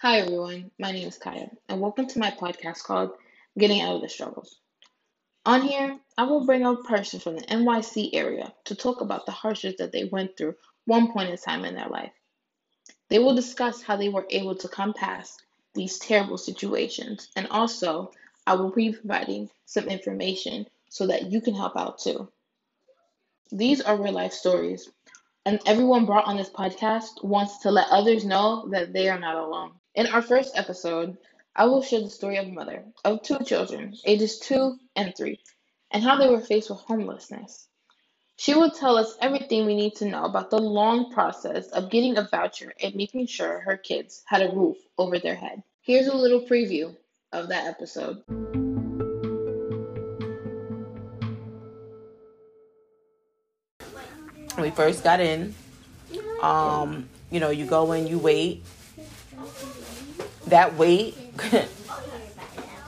Hi, everyone. My name is Kaya, and welcome to my podcast called Getting Out of the Struggles. On here, I will bring a person from the NYC area to talk about the hardships that they went through one point in time in their life. They will discuss how they were able to come past these terrible situations, and also, I will be providing some information so that you can help out too. These are real life stories, and everyone brought on this podcast wants to let others know that they are not alone. In our first episode, I will share the story of a mother of two children, ages two and three, and how they were faced with homelessness. She will tell us everything we need to know about the long process of getting a voucher and making sure her kids had a roof over their head. Here's a little preview of that episode. We first got in, um, you know, you go in, you wait. That wait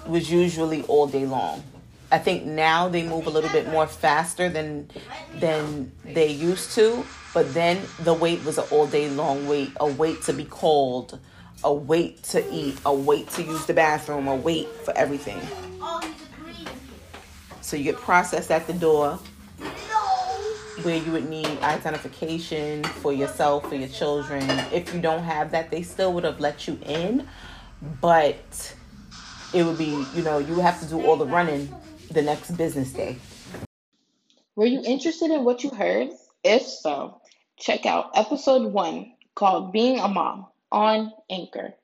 was usually all day long. I think now they move a little bit more faster than than they used to, but then the wait was an all day long wait, a wait to be called, a wait to eat, a wait to use the bathroom, a wait for everything. So you get processed at the door where you would need identification for yourself, for your children. If you don't have that, they still would have let you in, but it would be, you know, you would have to do all the running the next business day. Were you interested in what you heard? If so, check out episode one called Being a Mom on Anchor.